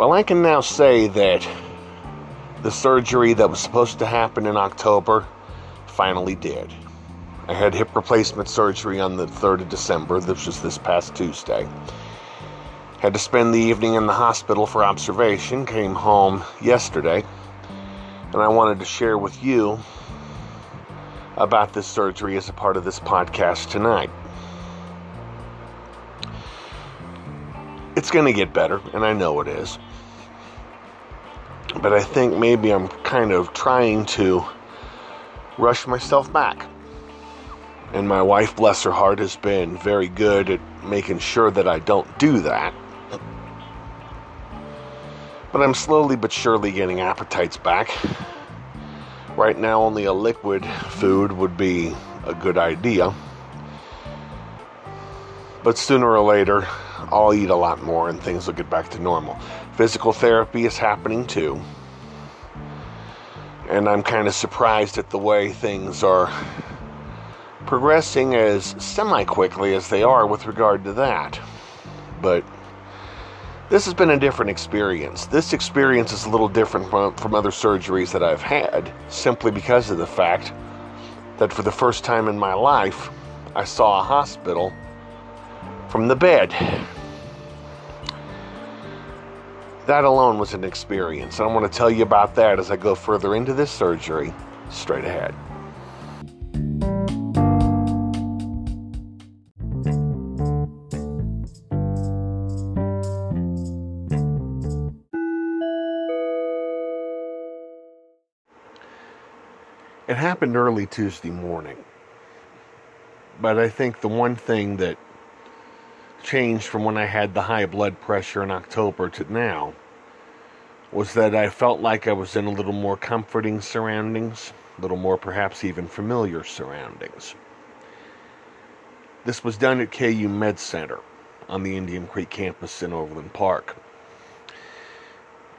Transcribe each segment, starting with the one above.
Well, I can now say that the surgery that was supposed to happen in October finally did. I had hip replacement surgery on the 3rd of December, which was this past Tuesday. Had to spend the evening in the hospital for observation, came home yesterday, and I wanted to share with you about this surgery as a part of this podcast tonight. It's going to get better, and I know it is. But I think maybe I'm kind of trying to rush myself back. And my wife, bless her heart, has been very good at making sure that I don't do that. But I'm slowly but surely getting appetites back. Right now, only a liquid food would be a good idea. But sooner or later, I'll eat a lot more and things will get back to normal. Physical therapy is happening too. And I'm kind of surprised at the way things are progressing as semi quickly as they are with regard to that. But this has been a different experience. This experience is a little different from, from other surgeries that I've had, simply because of the fact that for the first time in my life, I saw a hospital from the bed. That alone was an experience. And I want to tell you about that as I go further into this surgery straight ahead. It happened early Tuesday morning. But I think the one thing that changed from when I had the high blood pressure in October to now was that I felt like I was in a little more comforting surroundings, a little more perhaps even familiar surroundings. This was done at KU Med Center on the Indian Creek campus in Overland Park.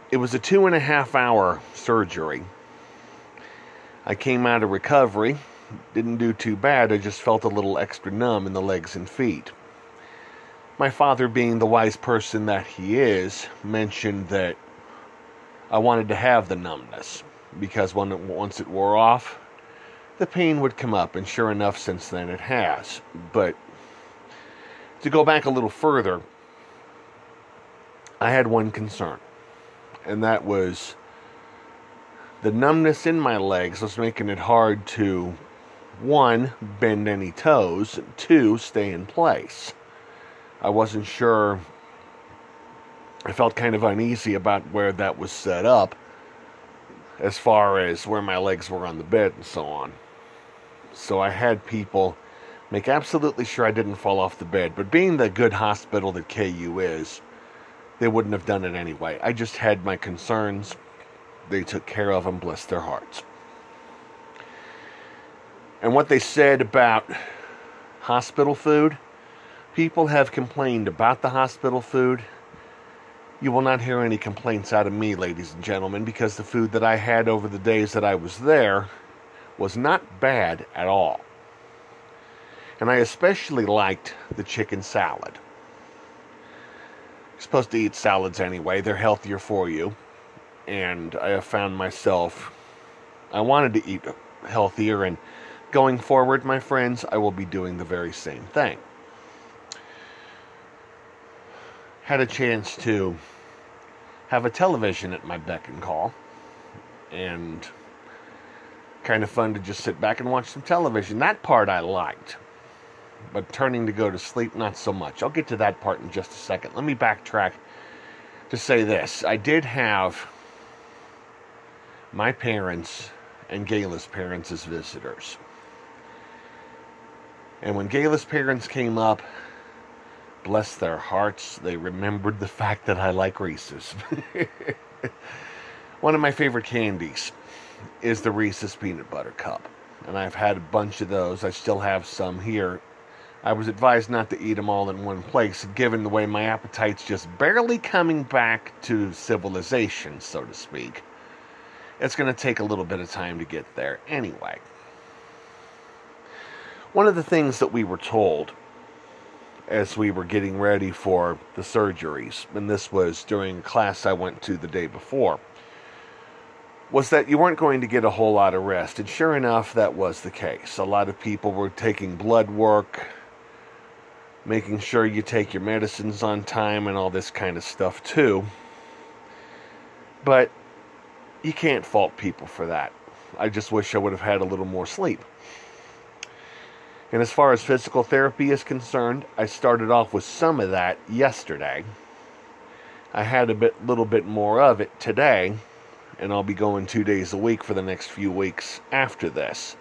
It was a two and a half hour surgery. I came out of recovery, didn't do too bad, I just felt a little extra numb in the legs and feet. My father, being the wise person that he is, mentioned that I wanted to have the numbness because when it, once it wore off, the pain would come up, and sure enough, since then it has. But to go back a little further, I had one concern, and that was the numbness in my legs was making it hard to, one, bend any toes, two, stay in place. I wasn't sure I felt kind of uneasy about where that was set up as far as where my legs were on the bed and so on. So I had people make absolutely sure I didn't fall off the bed. But being the good hospital that KU is, they wouldn't have done it anyway. I just had my concerns. They took care of them, bless their hearts. And what they said about hospital food, people have complained about the hospital food you will not hear any complaints out of me, ladies and gentlemen, because the food that I had over the days that I was there was not bad at all. And I especially liked the chicken salad. You're supposed to eat salads anyway, they're healthier for you. And I have found myself, I wanted to eat healthier, and going forward, my friends, I will be doing the very same thing. Had a chance to have a television at my beck and call. And kind of fun to just sit back and watch some television. That part I liked. But turning to go to sleep, not so much. I'll get to that part in just a second. Let me backtrack to say this. I did have my parents and Gayla's parents as visitors. And when Gayla's parents came up, bless their hearts, they remembered the fact that I like Reese's. One of my favorite candies is the Reese's Peanut Butter Cup. And I've had a bunch of those. I still have some here. I was advised not to eat them all in one place, given the way my appetite's just barely coming back to civilization, so to speak. It's going to take a little bit of time to get there anyway. One of the things that we were told as we were getting ready for the surgeries, and this was during class I went to the day before, was that you weren't going to get a whole lot of rest. And sure enough, that was the case. A lot of people were taking blood work, making sure you take your medicines on time, and all this kind of stuff, too. But you can't fault people for that. I just wish I would have had a little more sleep. And as far as physical therapy is concerned, I started off with some of that yesterday. I had a bit little bit more of it today, and I'll be going 2 days a week for the next few weeks after this.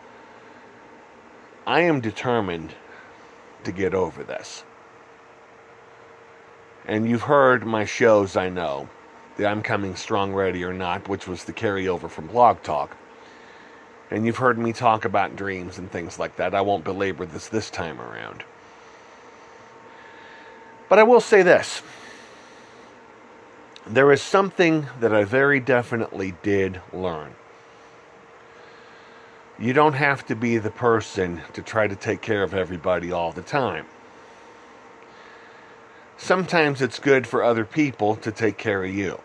I am determined to get over this. And you've heard my shows, I know. The I'm Coming Strong Ready or Not, which was the carryover from Blog Talk. And you've heard me talk about dreams and things like that. I won't belabor this this time around. But I will say this there is something that I very definitely did learn. You don't have to be the person to try to take care of everybody all the time. Sometimes it's good for other people to take care of you.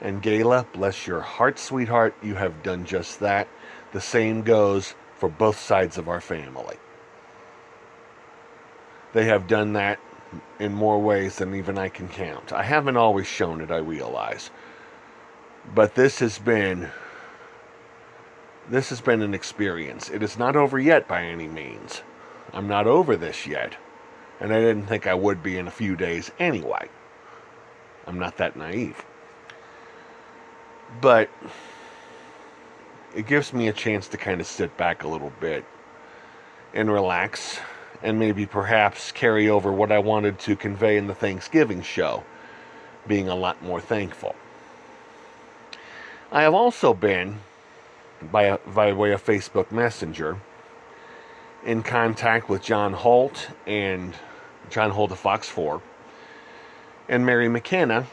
And Gayla, bless your heart, sweetheart, you have done just that. The same goes for both sides of our family. They have done that in more ways than even I can count. I haven't always shown it, I realize. But this has been this has been an experience. It is not over yet by any means. I'm not over this yet. And I didn't think I would be in a few days anyway. I'm not that naive. But it gives me a chance to kind of sit back a little bit and relax and maybe perhaps carry over what I wanted to convey in the Thanksgiving show, being a lot more thankful. I have also been, by, by way of Facebook Messenger, in contact with John Holt and John Holt of Fox 4 and Mary McKenna,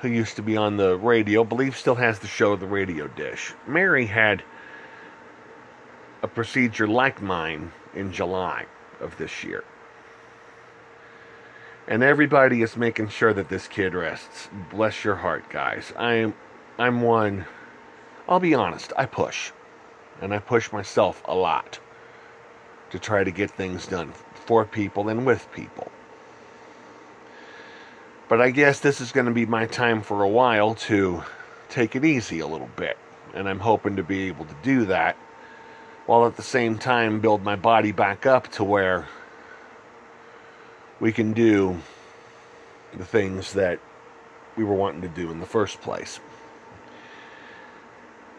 who used to be on the radio, believe still has the show The Radio Dish. Mary had a procedure like mine in July of this year. And everybody is making sure that this kid rests. Bless your heart, guys. I'm I'm one I'll be honest, I push. And I push myself a lot to try to get things done for people and with people. But I guess this is going to be my time for a while to take it easy a little bit. And I'm hoping to be able to do that while at the same time build my body back up to where we can do the things that we were wanting to do in the first place.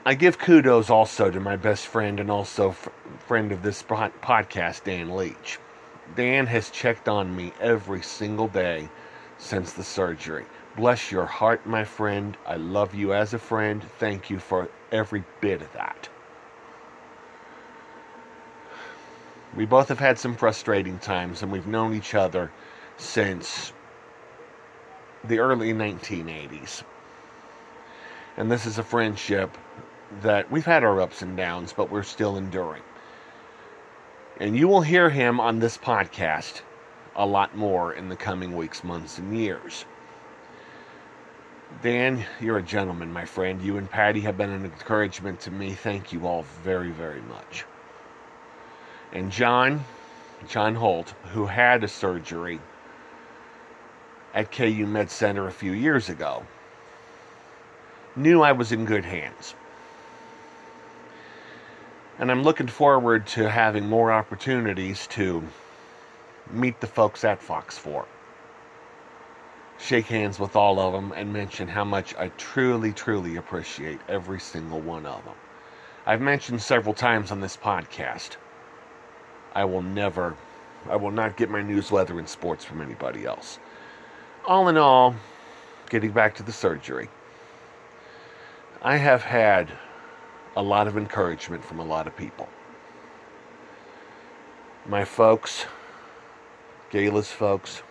I give kudos also to my best friend and also f- friend of this podcast, Dan Leach. Dan has checked on me every single day since the surgery. Bless your heart, my friend. I love you as a friend. Thank you for every bit of that. We both have had some frustrating times, and we've known each other since the early 1980s. And this is a friendship that we've had our ups and downs, but we're still enduring. And you will hear him on this podcast a lot more in the coming weeks, months, and years. Dan, you're a gentleman, my friend. You and Patty have been an encouragement to me. Thank you all very, very much. And John, John Holt, who had a surgery at KU Med Center a few years ago, knew I was in good hands. And I'm looking forward to having more opportunities to meet the folks at Fox 4. Shake hands with all of them and mention how much I truly, truly appreciate every single one of them. I've mentioned several times on this podcast, I will never, I will not get my news, weather, and sports from anybody else. All in all, getting back to the surgery, I have had a lot of encouragement from a lot of people. My folks, Gayla's folks,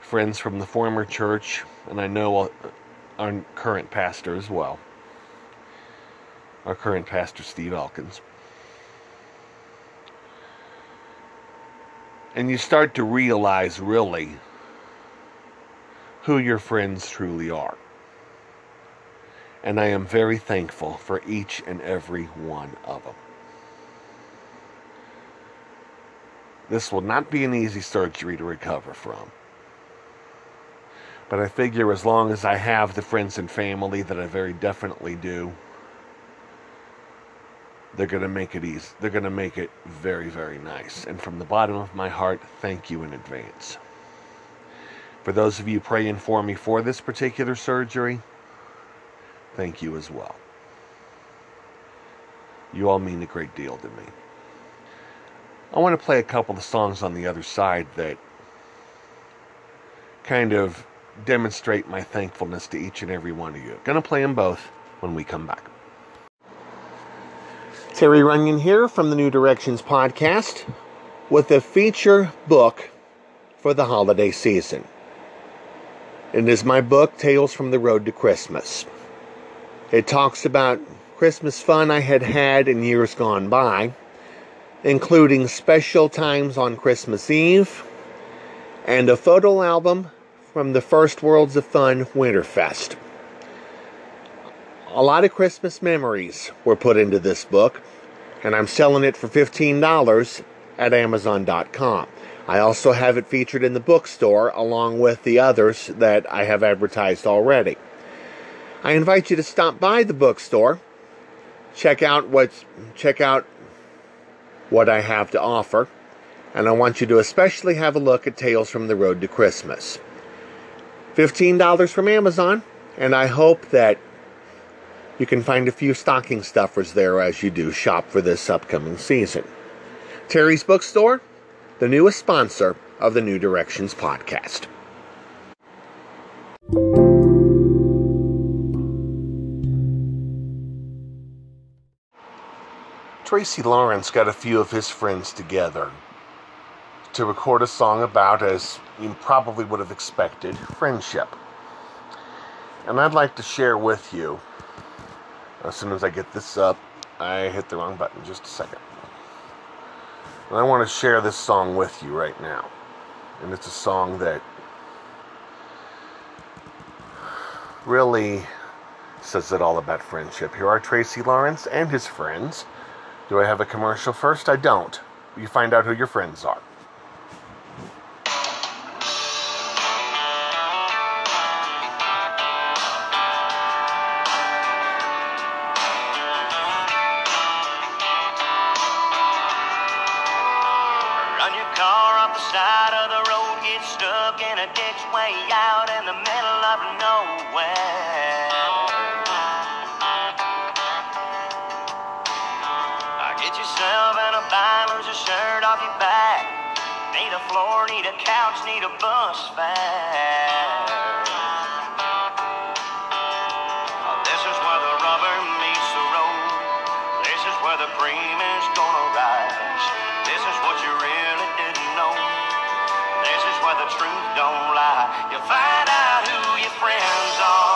friends from the former church, and I know our current pastor as well. Our current pastor, Steve Elkins. And you start to realize really who your friends truly are. And I am very thankful for each and every one of them. This will not be an easy surgery to recover from. But I figure as long as I have the friends and family that I very definitely do, they're going to make it easy. They're going to make it very, very nice. And from the bottom of my heart, thank you in advance. For those of you praying for me for this particular surgery, thank you as well. You all mean a great deal to me. I want to play a couple of songs on the other side that kind of demonstrate my thankfulness to each and every one of you. Gonna play them both when we come back. Terry Runyan here from the New Directions podcast with a feature book for the holiday season. It is my book, Tales from the Road to Christmas. It talks about Christmas fun I had had in years gone by, including special times on Christmas Eve and a photo album from the First Worlds of Fun Winterfest a lot of Christmas memories were put into this book, and I'm selling it for $15 at Amazon.com. I also have it featured in the bookstore along with the others that I have advertised already. I invite you to stop by the bookstore, check out what's check out what I have to offer, and I want you to especially have a look at Tales from the Road to Christmas. $15 from Amazon, and I hope that you can find a few stocking stuffers there as you do shop for this upcoming season. Terry's Bookstore, the newest sponsor of the New Directions podcast. Tracy Lawrence got a few of his friends together to record a song about, as you probably would have expected, friendship. And I'd like to share with you as soon as I get this up, I hit the wrong button. Just a second. And I want to share this song with you right now. And it's a song that really says it all about friendship. Here are Tracy Lawrence and his friends. Do I have a commercial first? I don't. You find out who your friends are. Run your car off the side of the road, get stuck in a gets way a floor, need a couch, need a bus fare. Uh, this is where the rubber meets the road. This is where the cream is gonna rise. This is what you really didn't know. This is where the truth don't lie. You find out who your friends are.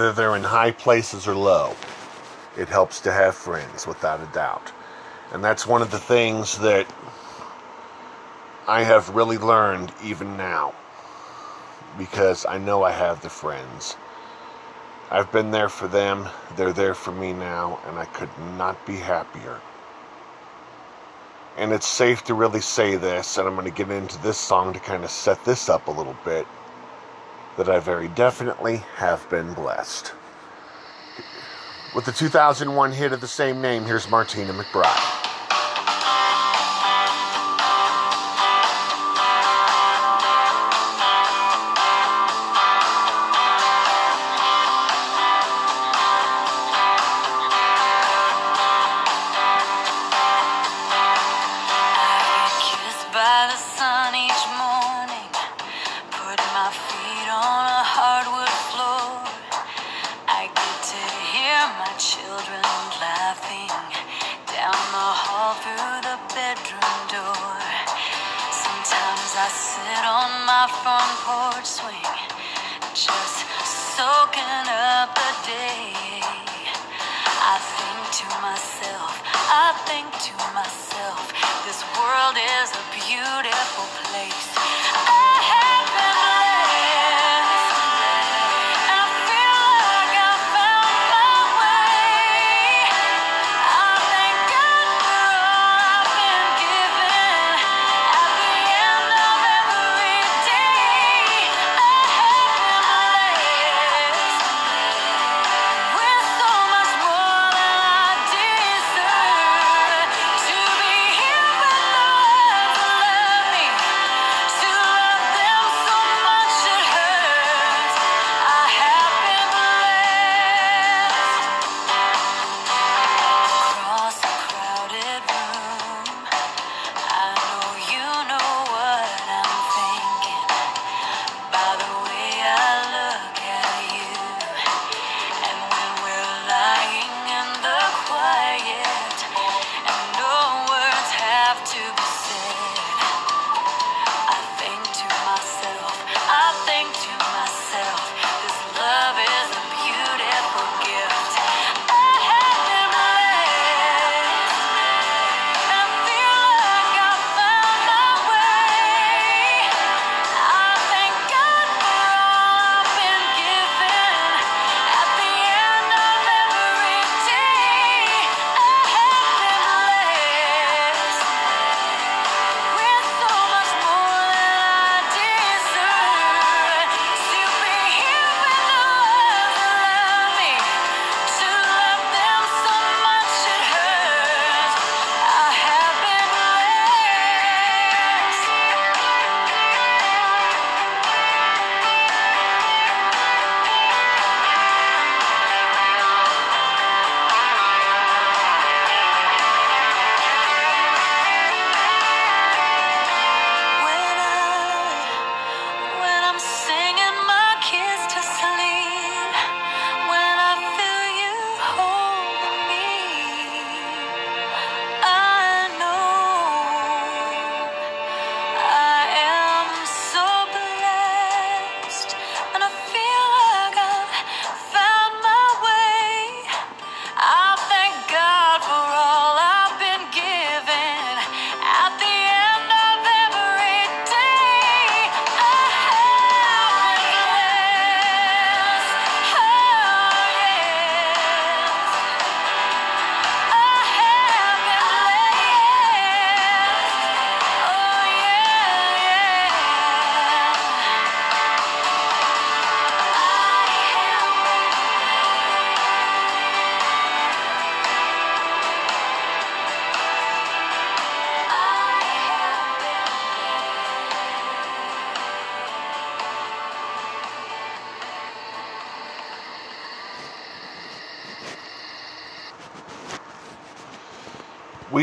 whether they're in high places or low. It helps to have friends, without a doubt. And that's one of the things that I have really learned even now because I know I have the friends. I've been there for them, they're there for me now, and I could not be happier. And it's safe to really say this, and I'm going to get into this song to kind of set this up a little bit, that I very definitely have been blessed. With the 2001 hit of the same name, here's Martina McBride. Children laughing down the hall through the bedroom door. Sometimes I sit on my front porch swing, just soaking up the day. I think to myself, I think to myself, this world is a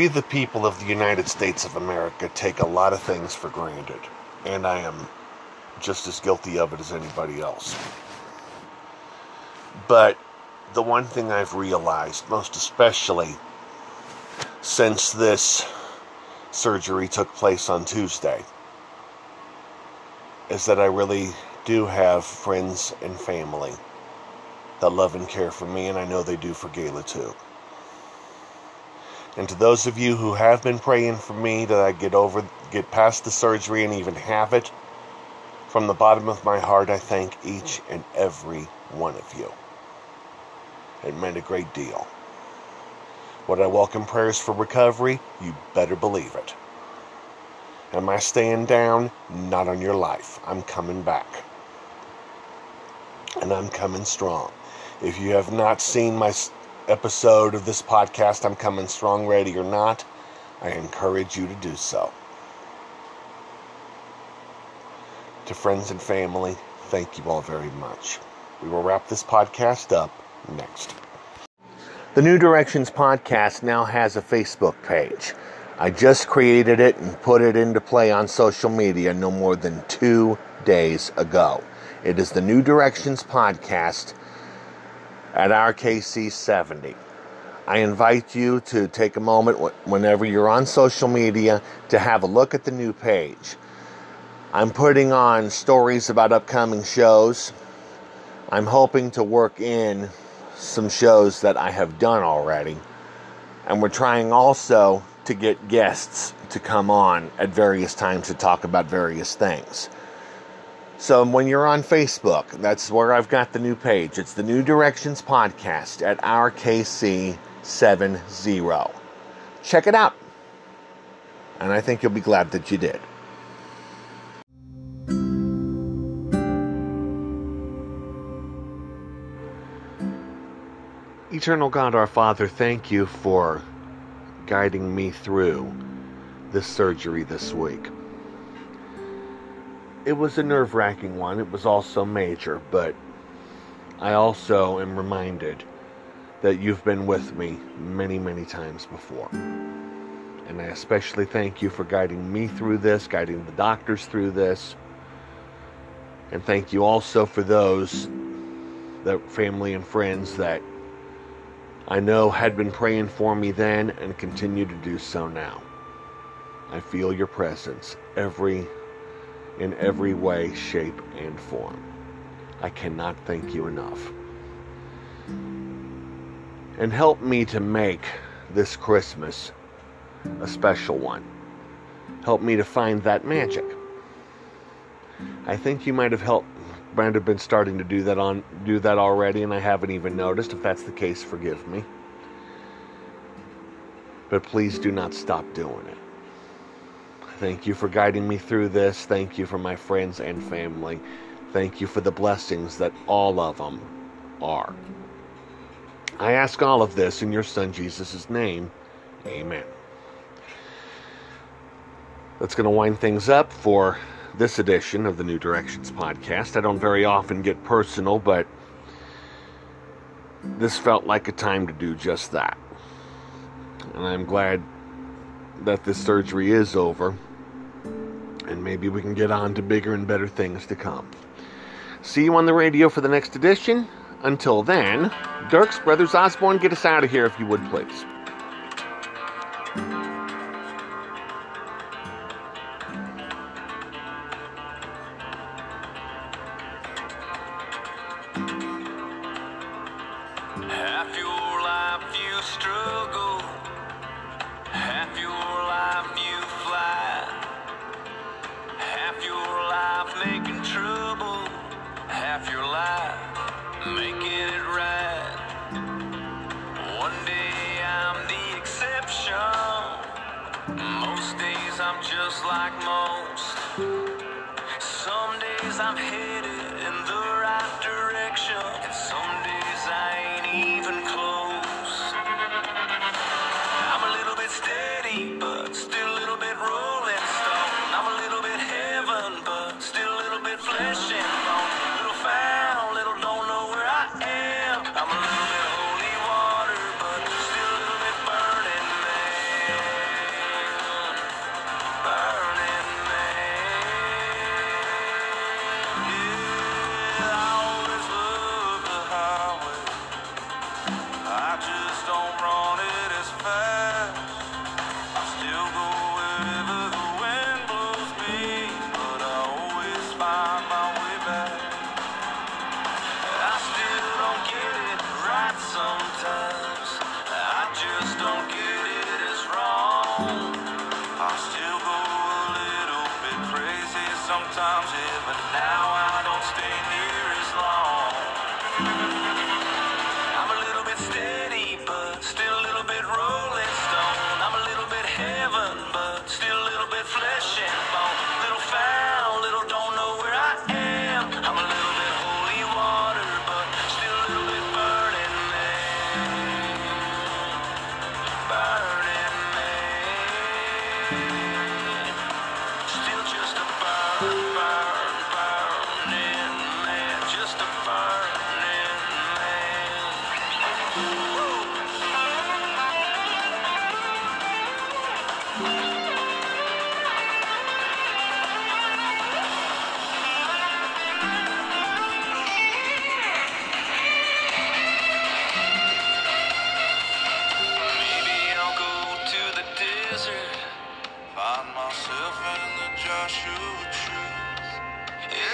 the people of the United States of America, take a lot of things for granted, and I am just as guilty of it as anybody else. But the one thing I've realized, most especially since this surgery took place on Tuesday, is that I really do have friends and family that love and care for me, and I know they do for Gayla too. And to those of you who have been praying for me that I get over, get past the surgery and even have it, from the bottom of my heart, I thank each and every one of you. It meant a great deal. Would I welcome prayers for recovery? You better believe it. Am I staying down? Not on your life. I'm coming back. And I'm coming strong. If you have not seen my episode of this podcast, I'm Coming Strong, Ready or Not, I encourage you to do so. To friends and family, thank you all very much. We will wrap this podcast up next. The New Directions podcast now has a Facebook page. I just created it and put it into play on social media no more than two days ago. It is the New Directions podcast at RKC70. I invite you to take a moment whenever you're on social media to have a look at the new page. I'm putting on stories about upcoming shows. I'm hoping to work in some shows that I have done already. And we're trying also to get guests to come on at various times to talk about various things. So when you're on Facebook, that's where I've got the new page. It's the New Directions Podcast at RKC70. Check it out. And I think you'll be glad that you did. Eternal God, our Father, thank you for guiding me through this surgery this week. It was a nerve wracking one, it was also major, but I also am reminded that you've been with me many, many times before. And I especially thank you for guiding me through this, guiding the doctors through this. And thank you also for those, the family and friends that I know had been praying for me then and continue to do so now. I feel your presence every in every way, shape, and form. I cannot thank you enough. And help me to make this Christmas a special one. Help me to find that magic. I think you might have helped might have been starting to do that on do that already and I haven't even noticed. If that's the case, forgive me. But please do not stop doing it. Thank you for guiding me through this. Thank you for my friends and family. Thank you for the blessings that all of them are. I ask all of this in your Son Jesus' name. Amen. That's going to wind things up for this edition of the New Directions podcast. I don't very often get personal, but this felt like a time to do just that. And I'm glad that this surgery is over, and maybe we can get on to bigger and better things to come. See you on the radio for the next edition. Until then, Dierks Brothers Osborne, get us out of here if you would please. sometimes yeah, but now I don't stay near as long.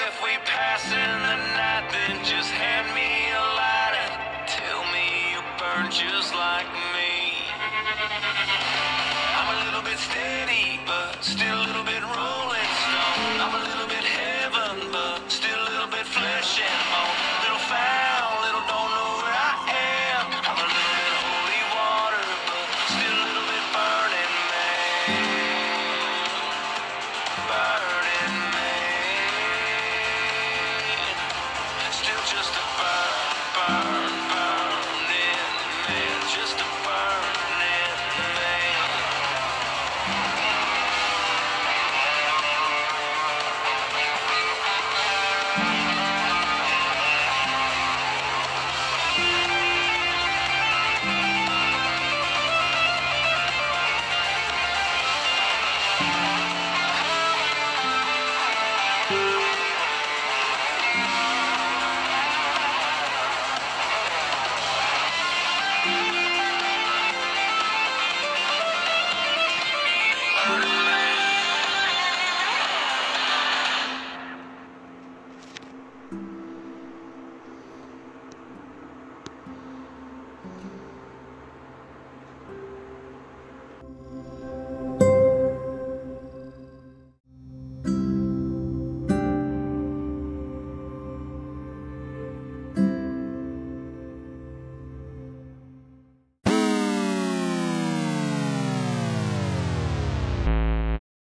If we pass it